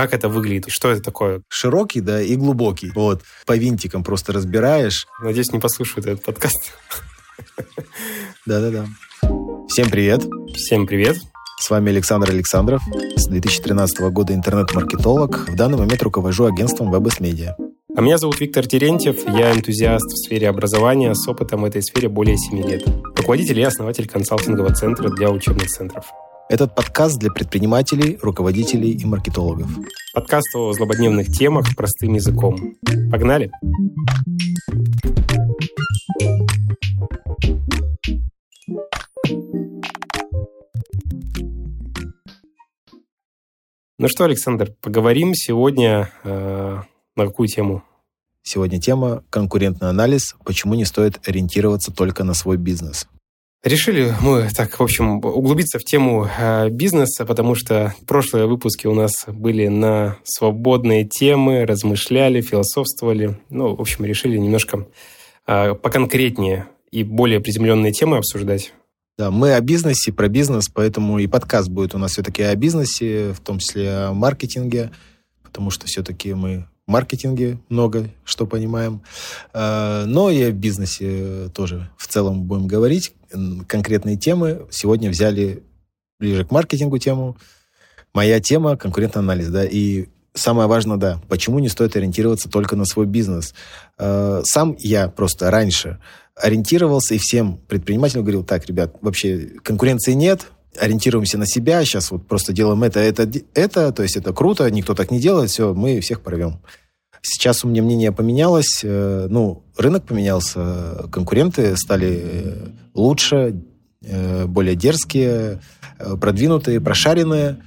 Как это выглядит? Что это такое? Широкий, да, и глубокий. Вот. По винтикам просто разбираешь. Надеюсь, не послушают этот подкаст. Да-да-да. Всем привет. Всем привет. С вами Александр Александров. С 2013 года интернет-маркетолог. В данный момент руковожу агентством WebS Media. А меня зовут Виктор Терентьев, я энтузиаст в сфере образования с опытом в этой сфере более 7 лет. Руководитель и основатель консалтингового центра для учебных центров. Этот подкаст для предпринимателей, руководителей и маркетологов. Подкаст о злободневных темах простым языком. Погнали! Ну что, Александр, поговорим сегодня э, на какую тему? Сегодня тема «Конкурентный анализ. Почему не стоит ориентироваться только на свой бизнес?» Решили мы так, в общем, углубиться в тему э, бизнеса, потому что прошлые выпуски у нас были на свободные темы, размышляли, философствовали. Ну, в общем, решили немножко э, поконкретнее и более приземленные темы обсуждать. Да, мы о бизнесе, про бизнес, поэтому и подкаст будет у нас все-таки о бизнесе, в том числе о маркетинге, потому что все-таки мы в маркетинге много что понимаем, э, но и о бизнесе тоже в целом будем говорить. Конкретные темы сегодня взяли ближе к маркетингу тему. Моя тема – конкурентный анализ, да, и самое важное, да, почему не стоит ориентироваться только на свой бизнес. Э, сам я просто раньше ориентировался и всем предпринимателям говорил, так, ребят, вообще конкуренции нет, ориентируемся на себя, сейчас вот просто делаем это, это, это, то есть это круто, никто так не делает, все, мы всех порвем. Сейчас у меня мнение поменялось, э, ну, рынок поменялся, конкуренты стали лучше, э, более дерзкие, э, продвинутые, прошаренные,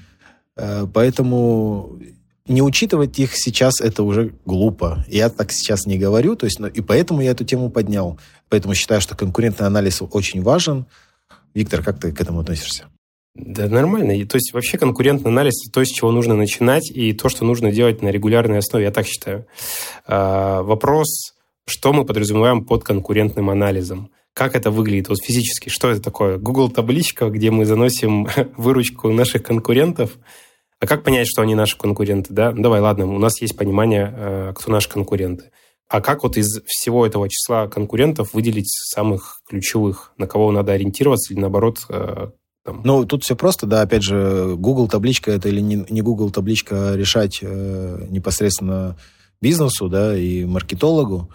поэтому не учитывать их сейчас это уже глупо. Я так сейчас не говорю, то есть, ну, и поэтому я эту тему поднял. Поэтому считаю, что конкурентный анализ очень важен. Виктор, как ты к этому относишься? Да, нормально. И, то есть вообще конкурентный анализ – то, с чего нужно начинать, и то, что нужно делать на регулярной основе, я так считаю. А, вопрос, что мы подразумеваем под конкурентным анализом? Как это выглядит вот физически? Что это такое? Google табличка, где мы заносим выручку наших конкурентов – а как понять, что они наши конкуренты, да? Ну, давай, ладно, у нас есть понимание, э, кто наши конкуренты. А как вот из всего этого числа конкурентов выделить самых ключевых, на кого надо ориентироваться или наоборот э, там. Ну, тут все просто, да, опять же, Google табличка это или не, Google табличка а решать э, непосредственно бизнесу, да, и маркетологу,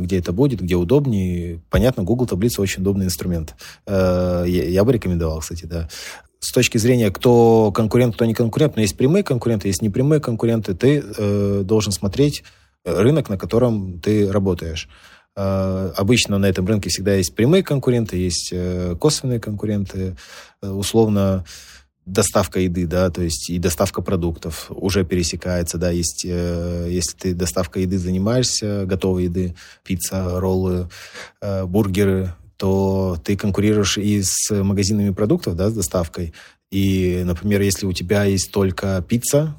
где это будет, где удобнее. Понятно, Google таблица очень удобный инструмент. Э, я, бы рекомендовал, кстати, да с точки зрения, кто конкурент, кто не конкурент, но есть прямые конкуренты, есть непрямые конкуренты, ты э, должен смотреть рынок, на котором ты работаешь. Э, обычно на этом рынке всегда есть прямые конкуренты, есть э, косвенные конкуренты. Э, условно, доставка еды, да, то есть и доставка продуктов уже пересекается, да, есть, э, если ты доставкой еды занимаешься, готовой еды, пицца, роллы, э, бургеры, то ты конкурируешь и с магазинами продуктов, да, с доставкой. И, например, если у тебя есть только пицца,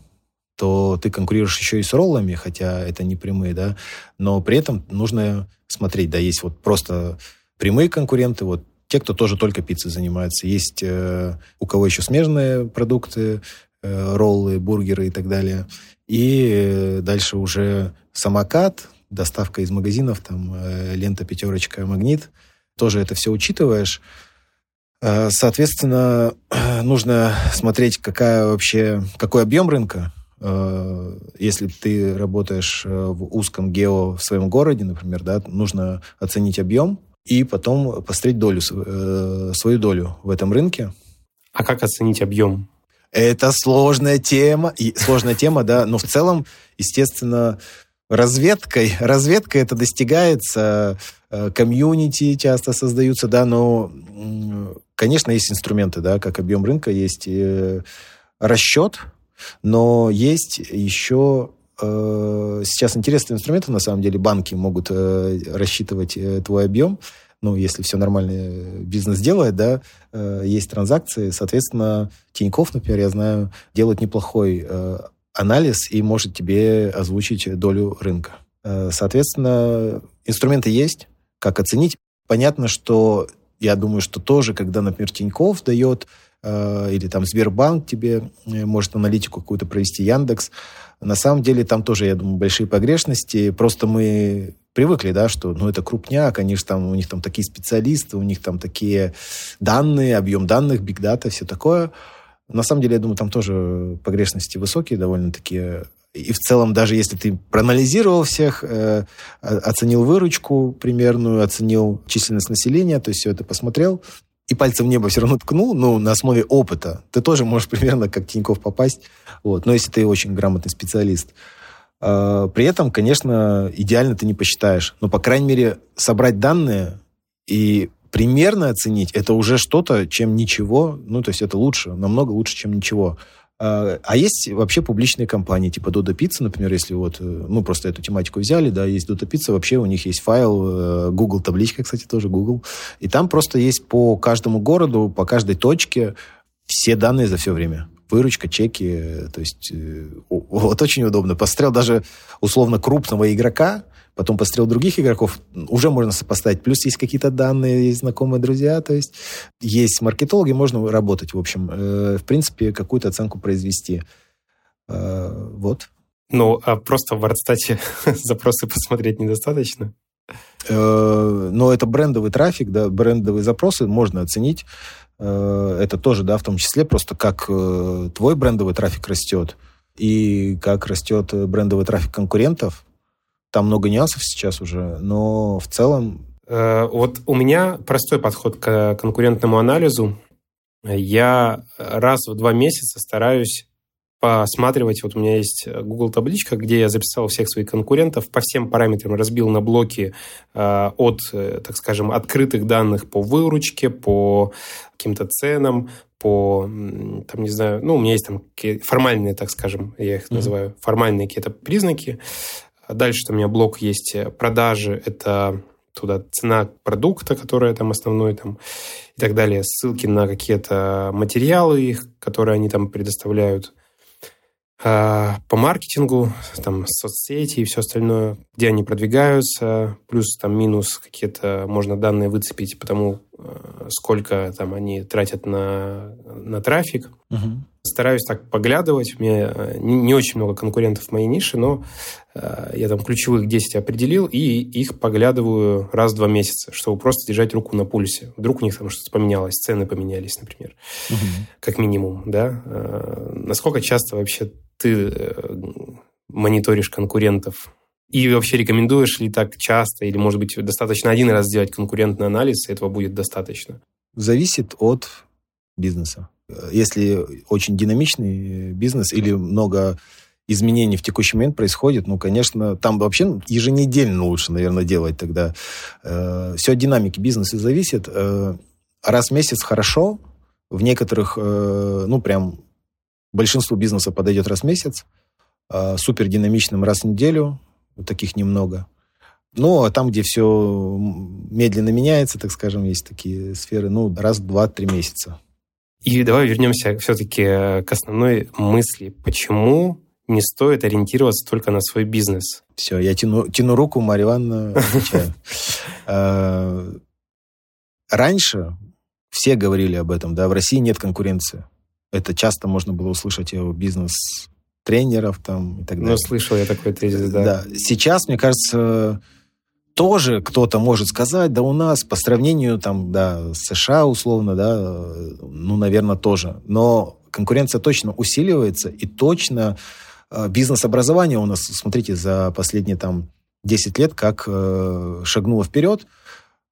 то ты конкурируешь еще и с роллами, хотя это не прямые, да, но при этом нужно смотреть, да, есть вот просто прямые конкуренты, вот те, кто тоже только пиццей занимается. Есть э, у кого еще смежные продукты, э, роллы, бургеры и так далее. И э, дальше уже самокат, доставка из магазинов, там э, лента, пятерочка, магнит – тоже это все учитываешь. Э, соответственно, нужно смотреть, какая вообще, какой объем рынка. Э, если ты работаешь э, в узком гео в своем городе, например, да, нужно оценить объем и потом посмотреть долю, свою долю в этом рынке. А как оценить объем? Это сложная тема, и сложная тема, да, но в целом, естественно, разведкой. Разведкой это достигается, э, комьюнити часто создаются, да, но, конечно, есть инструменты, да, как объем рынка, есть э, расчет, но есть еще э, сейчас интересные инструменты, на самом деле, банки могут рассчитывать твой объем, ну, если все нормально бизнес делает, да, есть транзакции, соответственно, Тиньков, например, я знаю, делает неплохой анализ и может тебе озвучить долю рынка. Э, соответственно, инструменты есть, как оценить. Понятно, что я думаю, что тоже, когда, например, Тиньков дает э, или там Сбербанк тебе э, может аналитику какую-то провести, Яндекс. На самом деле там тоже, я думаю, большие погрешности. Просто мы привыкли, да, что ну, это крупняк, они же там, у них там такие специалисты, у них там такие данные, объем данных, бигдата, все такое. На самом деле, я думаю, там тоже погрешности высокие довольно-таки. И в целом, даже если ты проанализировал всех, э, оценил выручку примерную, оценил численность населения, то есть все это посмотрел, и пальцем в небо все равно ткнул, ну, на основе опыта, ты тоже можешь примерно как Тиньков попасть, вот, но если ты очень грамотный специалист. Э, при этом, конечно, идеально ты не посчитаешь, но, по крайней мере, собрать данные и примерно оценить, это уже что-то, чем ничего, ну, то есть это лучше, намного лучше, чем ничего. А, а есть вообще публичные компании, типа Dodo Pizza, например, если вот, э, ну, просто эту тематику взяли, да, есть Dodo Pizza, вообще у них есть файл, э, Google табличка, кстати, тоже Google, и там просто есть по каждому городу, по каждой точке все данные за все время. Выручка, чеки, то есть э, вот очень удобно. Посмотрел даже условно крупного игрока, потом посмотрел других игроков, уже можно сопоставить. Плюс есть какие-то данные, есть знакомые друзья, то есть есть маркетологи, можно работать, в общем. Э, в принципе, какую-то оценку произвести. Э, вот. Ну, а просто в WordStat запросы посмотреть недостаточно? Э, но это брендовый трафик, да, брендовые запросы можно оценить. Это тоже, да, в том числе просто как твой брендовый трафик растет и как растет брендовый трафик конкурентов, там много нюансов сейчас уже, но в целом... Э, вот у меня простой подход к конкурентному анализу. Я раз в два месяца стараюсь посматривать. Вот у меня есть Google табличка, где я записал всех своих конкурентов по всем параметрам, разбил на блоки э, от, э, так скажем, открытых данных по выручке, по каким-то ценам, по, там, не знаю, ну, у меня есть там формальные, так скажем, я их mm-hmm. называю, формальные какие-то признаки. Дальше у меня блок есть э, продажи, это туда цена продукта, которая там основной, там, и так далее, ссылки на какие-то материалы их, которые они там предоставляют. А, по маркетингу, там, соцсети и все остальное, где они продвигаются, плюс там минус какие-то, можно данные выцепить по тому, э, сколько там они тратят на, на трафик. Угу. Стараюсь так поглядывать. У меня э, не, очень много конкурентов в моей нише, но э, я там ключевых 10 определил, и их поглядываю раз в два месяца, чтобы просто держать руку на пульсе. Вдруг у них там что-то поменялось, цены поменялись, например, угу. как минимум, да. Э, насколько часто вообще ты мониторишь конкурентов? И вообще рекомендуешь ли так часто, или, может быть, достаточно один раз сделать конкурентный анализ, и этого будет достаточно? Зависит от бизнеса. Если очень динамичный бизнес или много изменений в текущий момент происходит, ну, конечно, там вообще еженедельно лучше, наверное, делать тогда. Э, все от динамики бизнеса зависит. Э, раз в месяц хорошо, в некоторых, э, ну, прям большинству бизнеса подойдет раз в месяц, э, супер динамичным раз в неделю, таких немного. Ну, а там, где все медленно меняется, так скажем, есть такие сферы, ну, раз, два, три месяца. И давай вернемся все-таки э, к основной мысли. Почему не стоит ориентироваться только на свой бизнес? Все, я тяну, тяну руку, Марья Ивановна, отвечаю. Э, раньше все говорили об этом, да, в России нет конкуренции. Это часто можно было услышать у бизнес-тренеров там и так ну, далее. Ну, слышал я такой тезис, да. Да. Сейчас, мне кажется, тоже кто-то может сказать, да у нас по сравнению там, да, США условно, да, ну, наверное, тоже. Но конкуренция точно усиливается, и точно э, бизнес-образование у нас, смотрите, за последние там 10 лет как э, шагнуло вперед.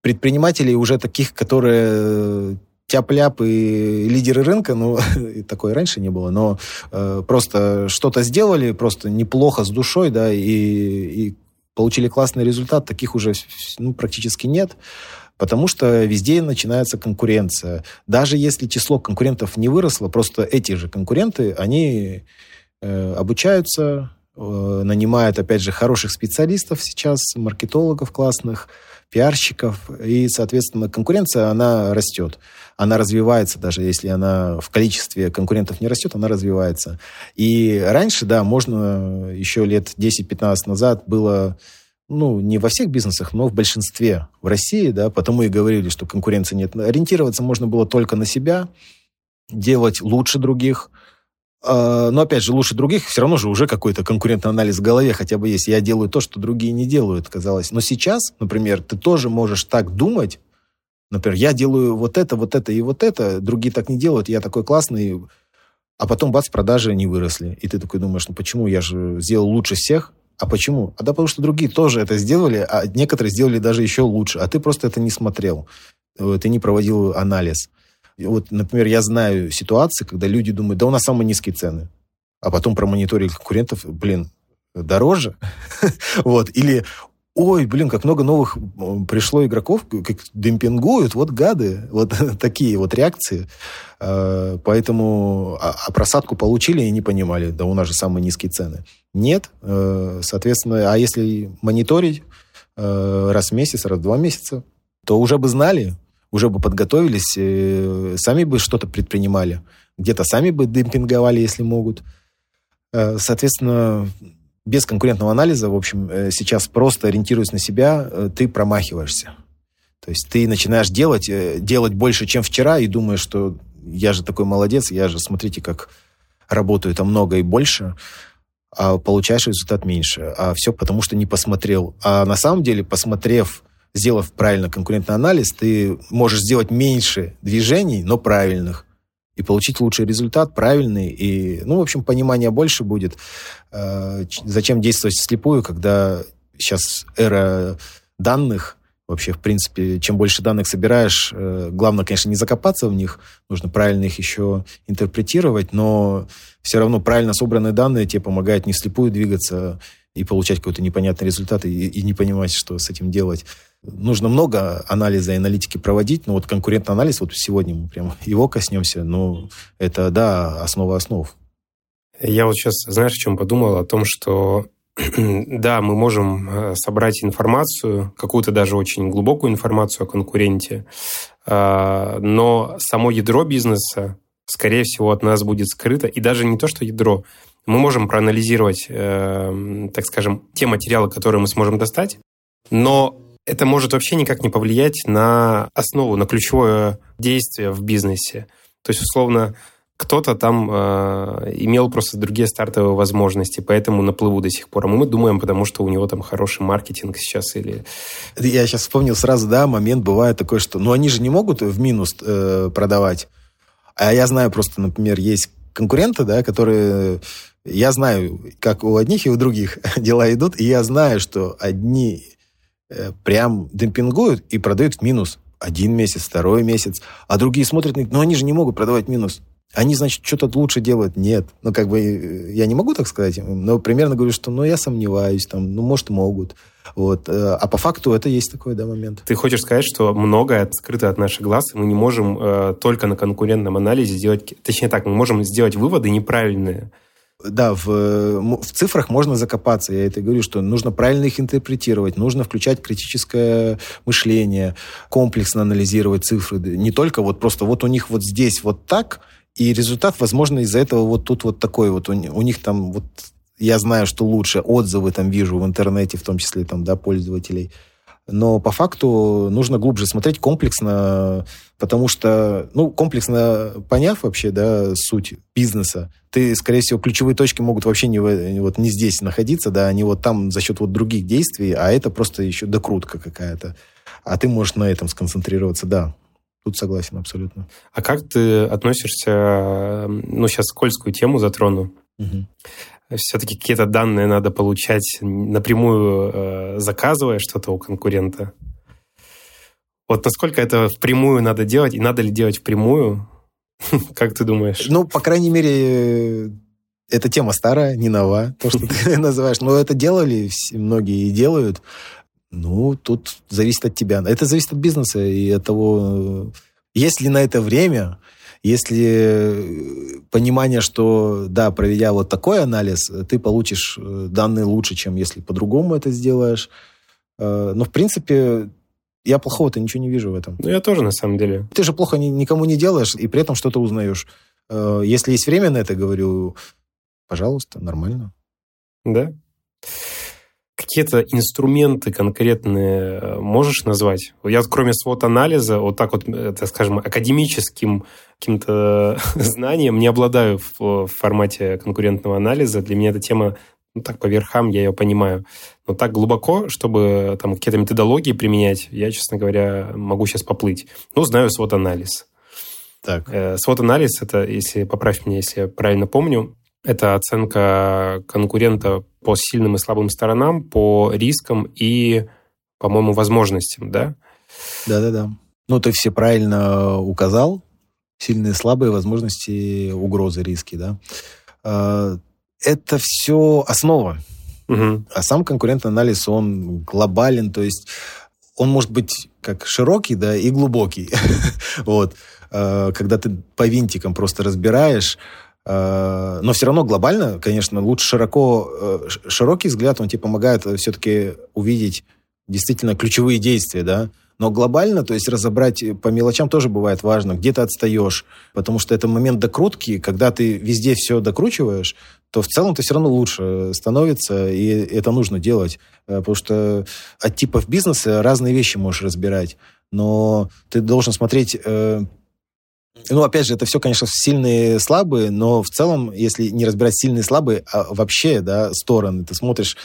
Предпринимателей уже таких, которые тяп-ляп и лидеры рынка, ну, такое раньше не было, но э, просто что-то сделали, просто неплохо с душой, да, и, и получили классный результат, таких уже ну, практически нет, потому что везде начинается конкуренция. Даже если число конкурентов не выросло, просто эти же конкуренты, они э, обучаются, э, нанимают, опять же, хороших специалистов сейчас, маркетологов классных, пиарщиков, и, соответственно, конкуренция, она растет. Она развивается, даже если она в количестве конкурентов не растет, она развивается. И раньше, да, можно еще лет 10-15 назад было ну, не во всех бизнесах, но в большинстве в России, да, потому и говорили, что конкуренции нет. Ориентироваться можно было только на себя, делать лучше других. А, но, опять же, лучше других все равно же уже какой-то конкурентный анализ в голове хотя бы есть. Я делаю то, что другие не делают, казалось. Но сейчас, например, ты тоже можешь так думать, Например, я делаю вот это, вот это и вот это, другие так не делают, я такой классный, а потом, бац, продажи не выросли. И ты такой думаешь, ну почему? Я же сделал лучше всех. А почему? А да потому что другие тоже это сделали, а некоторые сделали даже еще лучше. А ты просто это не смотрел. Ты не проводил анализ. Вот, например, я знаю ситуации, когда люди думают, да у нас самые низкие цены. А потом промониторили конкурентов, блин, дороже. вот. Или ой, блин, как много новых пришло игроков, как демпингуют, вот гады, вот такие вот реакции. А, поэтому, а, а просадку получили и не понимали, да у нас же самые низкие цены. Нет, э, соответственно, а если мониторить э, раз в месяц, раз в два месяца, то уже бы знали, уже бы подготовились, э, сами бы что-то предпринимали, где-то сами бы демпинговали, если могут. Соответственно, без конкурентного анализа, в общем, э, сейчас просто ориентируясь на себя, э, ты промахиваешься. То есть ты начинаешь делать, э, делать больше, чем вчера, и думаешь, что я же такой молодец, я же, смотрите, как работаю там много и больше, а получаешь результат меньше. А все потому, что не посмотрел. А на самом деле, посмотрев, сделав правильно конкурентный анализ, ты можешь сделать меньше движений, но правильных и получить лучший результат, правильный, и, ну, в общем, понимания больше будет. Э, зачем действовать слепую, когда сейчас эра данных, вообще, в принципе, чем больше данных собираешь, э, главное, конечно, не закопаться в них, нужно правильно их еще интерпретировать, но все равно правильно собранные данные тебе помогают не слепую двигаться и получать какой-то непонятный результат и, и не понимать, что с этим делать нужно много анализа и аналитики проводить, но вот конкурентный анализ, вот сегодня мы прям его коснемся, но это, да, основа основ. Я вот сейчас, знаешь, о чем подумал? О том, что да, мы можем э, собрать информацию, какую-то даже очень глубокую информацию о конкуренте, а, но само ядро бизнеса, скорее всего, от нас будет скрыто. И даже не то, что ядро. Мы можем проанализировать, э, так скажем, те материалы, которые мы сможем достать, но это может вообще никак не повлиять на основу, на ключевое действие в бизнесе. То есть, условно, кто-то там э, имел просто другие стартовые возможности, поэтому на до сих пор. А мы думаем, потому что у него там хороший маркетинг сейчас или... Я сейчас вспомнил сразу, да, момент бывает такой, что... Ну, они же не могут в минус э, продавать. А я знаю просто, например, есть конкуренты, да, которые... Я знаю, как у одних и у других дела идут, и я знаю, что одни прям демпингуют и продают в минус один месяц, второй месяц. А другие смотрят, ну они же не могут продавать минус. Они, значит, что-то лучше делают. Нет. Ну, как бы, э, я не могу так сказать, но примерно говорю, что, ну, я сомневаюсь, там, ну, может, могут. Вот. Э, а по факту это есть такой, да, момент. Ты хочешь сказать, что многое скрыто от наших глаз, и мы не можем э, только на конкурентном анализе сделать... Точнее так, мы можем сделать выводы неправильные да, в, в цифрах можно закопаться. Я это говорю, что нужно правильно их интерпретировать, нужно включать критическое мышление, комплексно анализировать цифры. Не только вот просто вот у них вот здесь вот так, и результат, возможно, из-за этого вот тут вот такой вот. У, у них там вот я знаю, что лучше отзывы там вижу в интернете, в том числе там, да, пользователей – но по факту нужно глубже смотреть комплексно, потому что, ну, комплексно поняв вообще, да, суть бизнеса, ты, скорее всего, ключевые точки могут вообще не, вот, не здесь находиться, да, они вот там за счет вот других действий, а это просто еще докрутка какая-то. А ты можешь на этом сконцентрироваться, да. Тут согласен абсолютно. А как ты относишься, ну, сейчас скользкую тему затрону. Угу все-таки какие-то данные надо получать напрямую, э, заказывая что-то у конкурента. Вот насколько это впрямую надо делать, и надо ли делать впрямую? Как ты думаешь? Ну, по крайней мере, эта тема старая, не нова, то, что ты называешь. Но это делали многие и делают. Ну, тут зависит от тебя. Это зависит от бизнеса и от того, есть ли на это время, если э, понимание, что, да, проведя вот такой анализ, ты получишь э, данные лучше, чем если по-другому это сделаешь. Э, но, в принципе, я плохого-то ничего не вижу в этом. Ну, я тоже, на самом деле. Ты же плохо никому не делаешь, и при этом что-то узнаешь. Если есть время на это, говорю, пожалуйста, нормально. Да. Какие-то инструменты конкретные э, можешь назвать? Я кроме свод-анализа, вот так вот, так скажем, академическим каким-то знанием не обладаю в, в формате конкурентного анализа. Для меня эта тема ну, так по верхам я ее понимаю. Но так глубоко, чтобы там какие-то методологии применять, я, честно говоря, могу сейчас поплыть. Ну, знаю свод-анализ. Так. Э, свод-анализ – это, если поправь меня, если я правильно помню, это оценка конкурента по сильным и слабым сторонам, по рискам и, по-моему, возможностям, да? Да-да-да. Ну, ты все правильно указал. Сильные, слабые возможности, угрозы, риски, да. А, это все основа. Угу. А сам конкурентный анализ, он глобален, то есть он может быть как широкий, да, и глубокий. вот. А, когда ты по винтикам просто разбираешь, но все равно глобально, конечно, лучше широко, э, широкий взгляд, он тебе помогает все-таки увидеть действительно ключевые действия, да, но глобально, то есть разобрать по мелочам тоже бывает важно, где ты отстаешь, потому что это момент докрутки, когда ты везде все докручиваешь, то в целом ты все равно лучше становится, и это нужно делать, э, потому что от типов бизнеса разные вещи можешь разбирать, но ты должен смотреть э, ну, опять же, это все, конечно, сильные и слабые, но в целом, если не разбирать сильные и слабые, а вообще, да, стороны, ты смотришь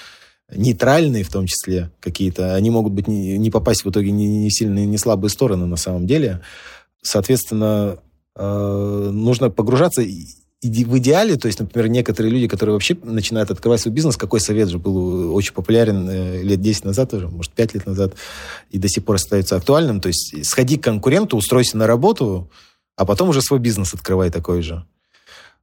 нейтральные в том числе какие-то, они могут быть не, не попасть в итоге ни, ни сильные, ни слабые стороны на самом деле. Соответственно, э, нужно погружаться в идеале, то есть, например, некоторые люди, которые вообще начинают открывать свой бизнес, какой совет же был очень популярен э, лет 10 назад уже, может, 5 лет назад, и до сих пор остается актуальным, то есть сходи к конкуренту, устройся на работу, а потом уже свой бизнес открывай такой же.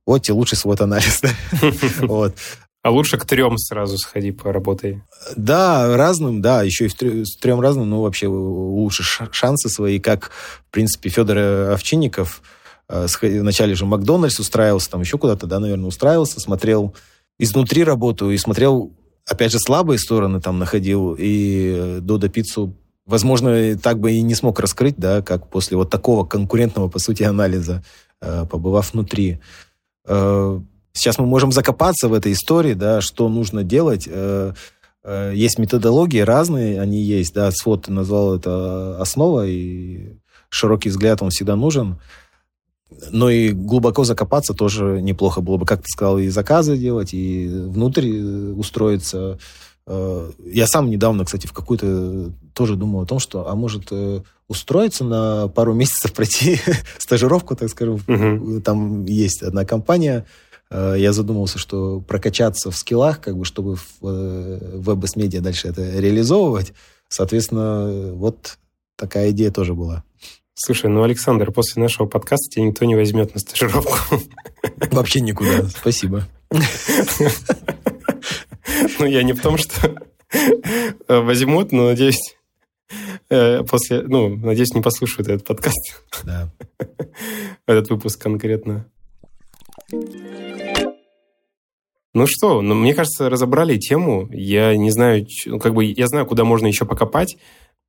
Вот тебе лучший свой анализ. Вот. А лучше к трем сразу сходи, поработай. Да, разным, да, еще и с трем разным, ну, вообще лучше шансы свои, как, в принципе, Федор Овчинников э, вначале же Макдональдс устраивался, там еще куда-то, да, наверное, устраивался, смотрел изнутри работу и смотрел, опять же, слабые стороны там находил, и Додо Пиццу, возможно, так бы и не смог раскрыть, да, как после вот такого конкурентного, по сути, анализа, э, побывав внутри. Э, Сейчас мы можем закопаться в этой истории, да, что нужно делать. Э, есть методологии разные, они есть, да, свод назвал это основа, и широкий взгляд, он всегда нужен. Но и глубоко закопаться тоже неплохо было бы, как ты сказал, и заказы делать, и внутрь устроиться. Э, я сам недавно, кстати, в какую-то тоже думал о том, что, а может, устроиться на пару месяцев, пройти стажировку, так скажем. Угу. Там есть одна компания, Э, я задумался, что прокачаться в скиллах, как бы, чтобы в э, веб-медиа дальше это реализовывать. Соответственно, вот такая идея тоже была. Слушай, ну, Александр, после нашего подкаста тебя никто не возьмет на стажировку. Вообще никуда. Спасибо. Ну, я не в том, что возьмут, но надеюсь, э, после, ну, надеюсь, не послушают этот подкаст. Да. Этот выпуск конкретно. Ну что, ну, мне кажется, разобрали тему. Я не знаю, ну, как бы я знаю, куда можно еще покопать.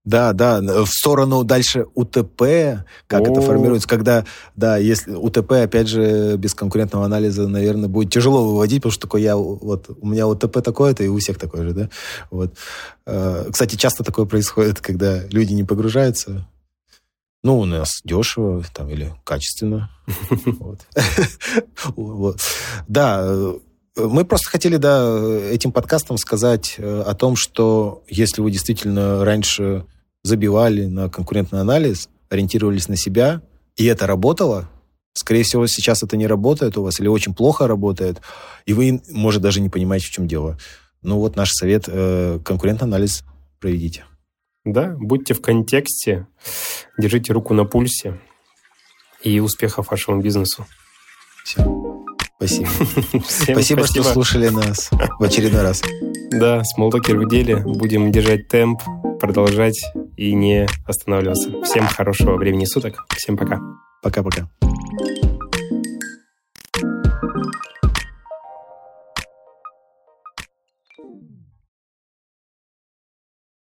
Да, да, в сторону дальше УТП, как О. это формируется, когда, да, если УТП, опять же, без конкурентного анализа, наверное, будет тяжело выводить, потому что такой я, вот, у меня УТП такое-то, и у всех такое же, да, вот. Э, кстати, часто такое происходит, когда люди не погружаются, ну, у нас дешево там, или качественно. Да, мы просто хотели, да, этим подкастом сказать э, о том, что если вы действительно раньше забивали на конкурентный анализ, ориентировались на себя, и это работало, скорее всего, сейчас это не работает у вас или очень плохо работает, и вы, может, даже не понимаете, в чем дело. Ну вот наш совет, э, конкурентный анализ проведите. Да, будьте в контексте, держите руку на пульсе и успехов вашему бизнесу. Все. Спасибо. Всем спасибо, спасибо, что слушали нас в очередной раз. Да, смолтокер в деле. Будем держать темп, продолжать и не останавливаться. Всем хорошего времени суток. Всем пока. Пока-пока. thank you